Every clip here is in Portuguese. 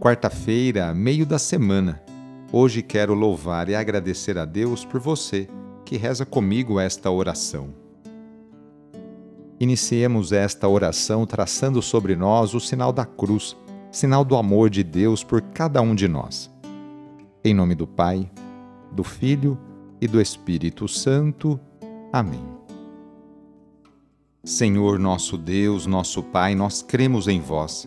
Quarta-feira, meio da semana. Hoje quero louvar e agradecer a Deus por você que reza comigo esta oração. Iniciemos esta oração traçando sobre nós o sinal da cruz, sinal do amor de Deus por cada um de nós. Em nome do Pai, do Filho e do Espírito Santo. Amém. Senhor nosso Deus, nosso Pai, nós cremos em vós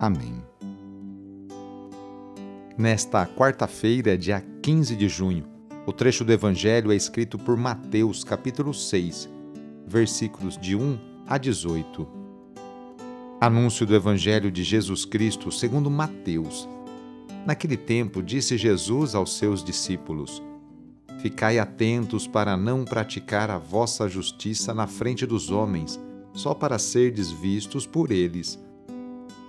Amém. Nesta quarta-feira, dia 15 de junho, o trecho do Evangelho é escrito por Mateus, capítulo 6, versículos de 1 a 18. Anúncio do Evangelho de Jesus Cristo segundo Mateus. Naquele tempo, disse Jesus aos seus discípulos: Ficai atentos para não praticar a vossa justiça na frente dos homens, só para serdes vistos por eles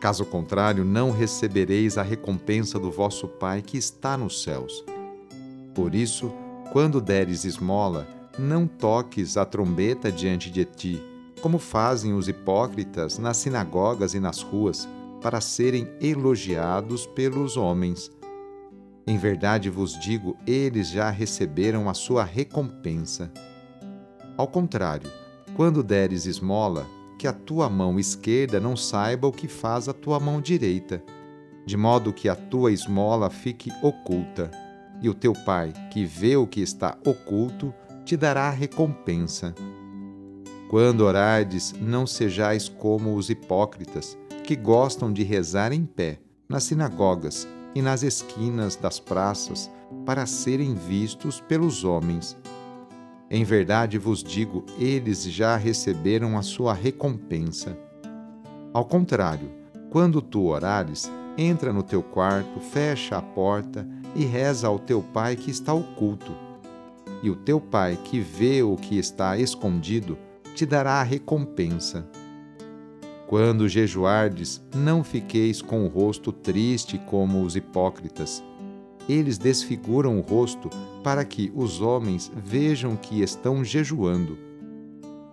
Caso contrário, não recebereis a recompensa do vosso Pai que está nos céus. Por isso, quando deres esmola, não toques a trombeta diante de ti, como fazem os hipócritas nas sinagogas e nas ruas, para serem elogiados pelos homens. Em verdade vos digo, eles já receberam a sua recompensa. Ao contrário, quando deres esmola, que a tua mão esquerda não saiba o que faz a tua mão direita, de modo que a tua esmola fique oculta, e o teu Pai, que vê o que está oculto, te dará recompensa. Quando orardes, não sejais como os hipócritas, que gostam de rezar em pé, nas sinagogas e nas esquinas das praças, para serem vistos pelos homens. Em verdade vos digo, eles já receberam a sua recompensa. Ao contrário, quando tu orares, entra no teu quarto, fecha a porta e reza ao teu pai que está oculto. E o teu pai que vê o que está escondido te dará a recompensa. Quando jejuardes, não fiqueis com o rosto triste como os hipócritas eles desfiguram o rosto para que os homens vejam que estão jejuando.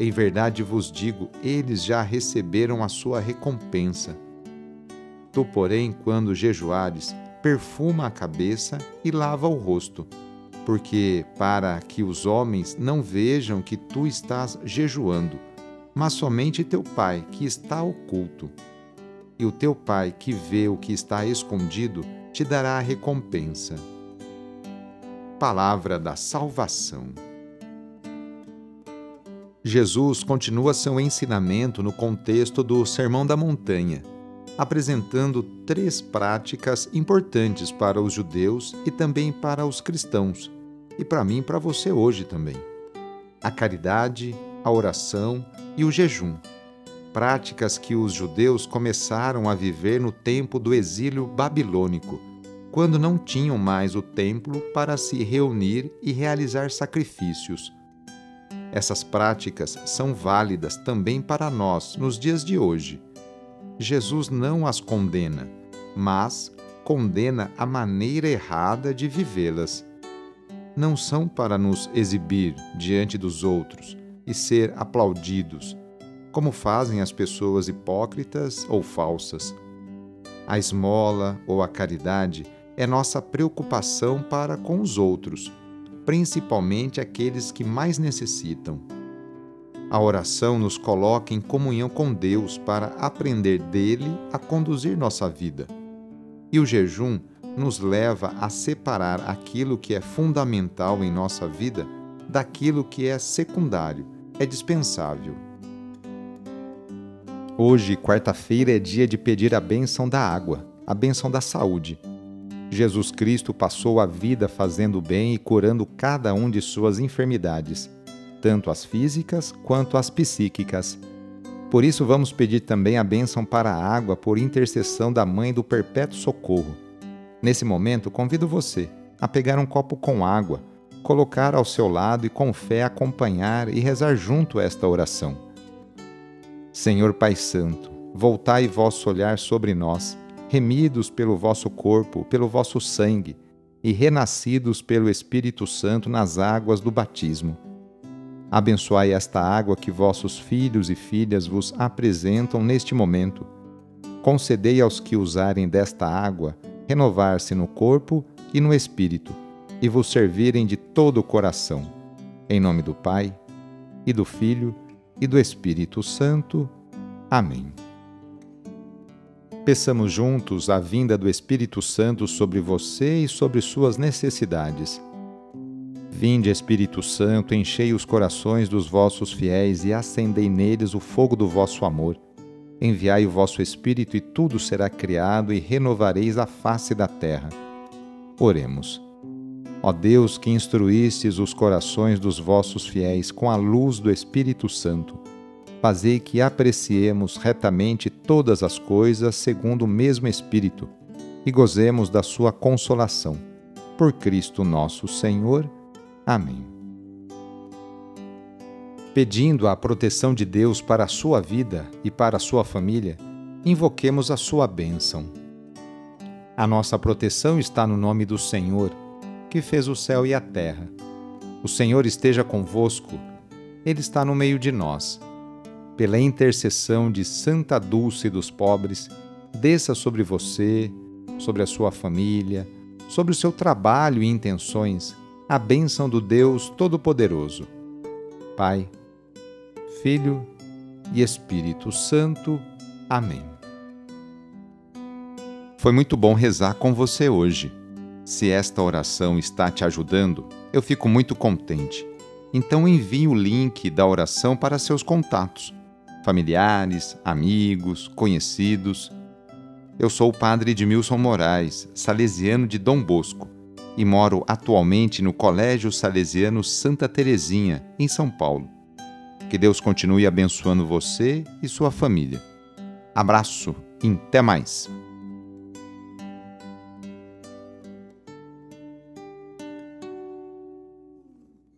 Em verdade vos digo, eles já receberam a sua recompensa. Tu, porém, quando jejuares, perfuma a cabeça e lava o rosto, porque para que os homens não vejam que tu estás jejuando, mas somente teu Pai, que está oculto. E o teu Pai, que vê o que está escondido, te dará a recompensa. Palavra da Salvação. Jesus continua seu ensinamento no contexto do Sermão da Montanha, apresentando três práticas importantes para os judeus e também para os cristãos, e para mim e para você hoje também: a caridade, a oração e o jejum. Práticas que os judeus começaram a viver no tempo do exílio babilônico quando não tinham mais o templo para se reunir e realizar sacrifícios. Essas práticas são válidas também para nós nos dias de hoje. Jesus não as condena, mas condena a maneira errada de vivê-las. Não são para nos exibir diante dos outros e ser aplaudidos, como fazem as pessoas hipócritas ou falsas. A esmola ou a caridade é nossa preocupação para com os outros, principalmente aqueles que mais necessitam. A oração nos coloca em comunhão com Deus para aprender dele a conduzir nossa vida. E o jejum nos leva a separar aquilo que é fundamental em nossa vida daquilo que é secundário, é dispensável. Hoje, quarta-feira, é dia de pedir a bênção da água, a bênção da saúde Jesus Cristo passou a vida fazendo bem e curando cada um de suas enfermidades, tanto as físicas quanto as psíquicas. Por isso, vamos pedir também a bênção para a água por intercessão da Mãe do Perpétuo Socorro, Nesse momento, convido você a pegar um copo com água, colocar ao seu lado e com fé acompanhar e rezar junto esta oração. Senhor Pai Santo, voltai vosso olhar sobre nós, remidos pelo vosso corpo, pelo vosso sangue, e renascidos pelo Espírito Santo nas águas do batismo. Abençoai esta água que vossos filhos e filhas vos apresentam neste momento. Concedei aos que usarem desta água renovar-se no corpo e no espírito, e vos servirem de todo o coração. Em nome do Pai, e do Filho, e do Espírito Santo. Amém. Peçamos juntos a vinda do Espírito Santo sobre você e sobre suas necessidades. Vinde, Espírito Santo, enchei os corações dos vossos fiéis e acendei neles o fogo do vosso amor. Enviai o vosso Espírito e tudo será criado e renovareis a face da terra. Oremos. Ó Deus, que instruístes os corações dos vossos fiéis com a luz do Espírito Santo, fazei que apreciemos retamente todas as coisas segundo o mesmo Espírito e gozemos da sua consolação. Por Cristo nosso Senhor. Amém pedindo a proteção de Deus para a sua vida e para a sua família, invoquemos a sua bênção. A nossa proteção está no nome do Senhor, que fez o céu e a terra. O Senhor esteja convosco, Ele está no meio de nós. Pela intercessão de Santa Dulce dos pobres, desça sobre você, sobre a sua família, sobre o seu trabalho e intenções, a bênção do Deus Todo-Poderoso. Pai, Filho e Espírito Santo. Amém. Foi muito bom rezar com você hoje. Se esta oração está te ajudando, eu fico muito contente. Então envie o link da oração para seus contatos, familiares, amigos, conhecidos. Eu sou o padre Edmilson Moraes, salesiano de Dom Bosco, e moro atualmente no Colégio Salesiano Santa Terezinha, em São Paulo. Que Deus continue abençoando você e sua família. Abraço e até mais!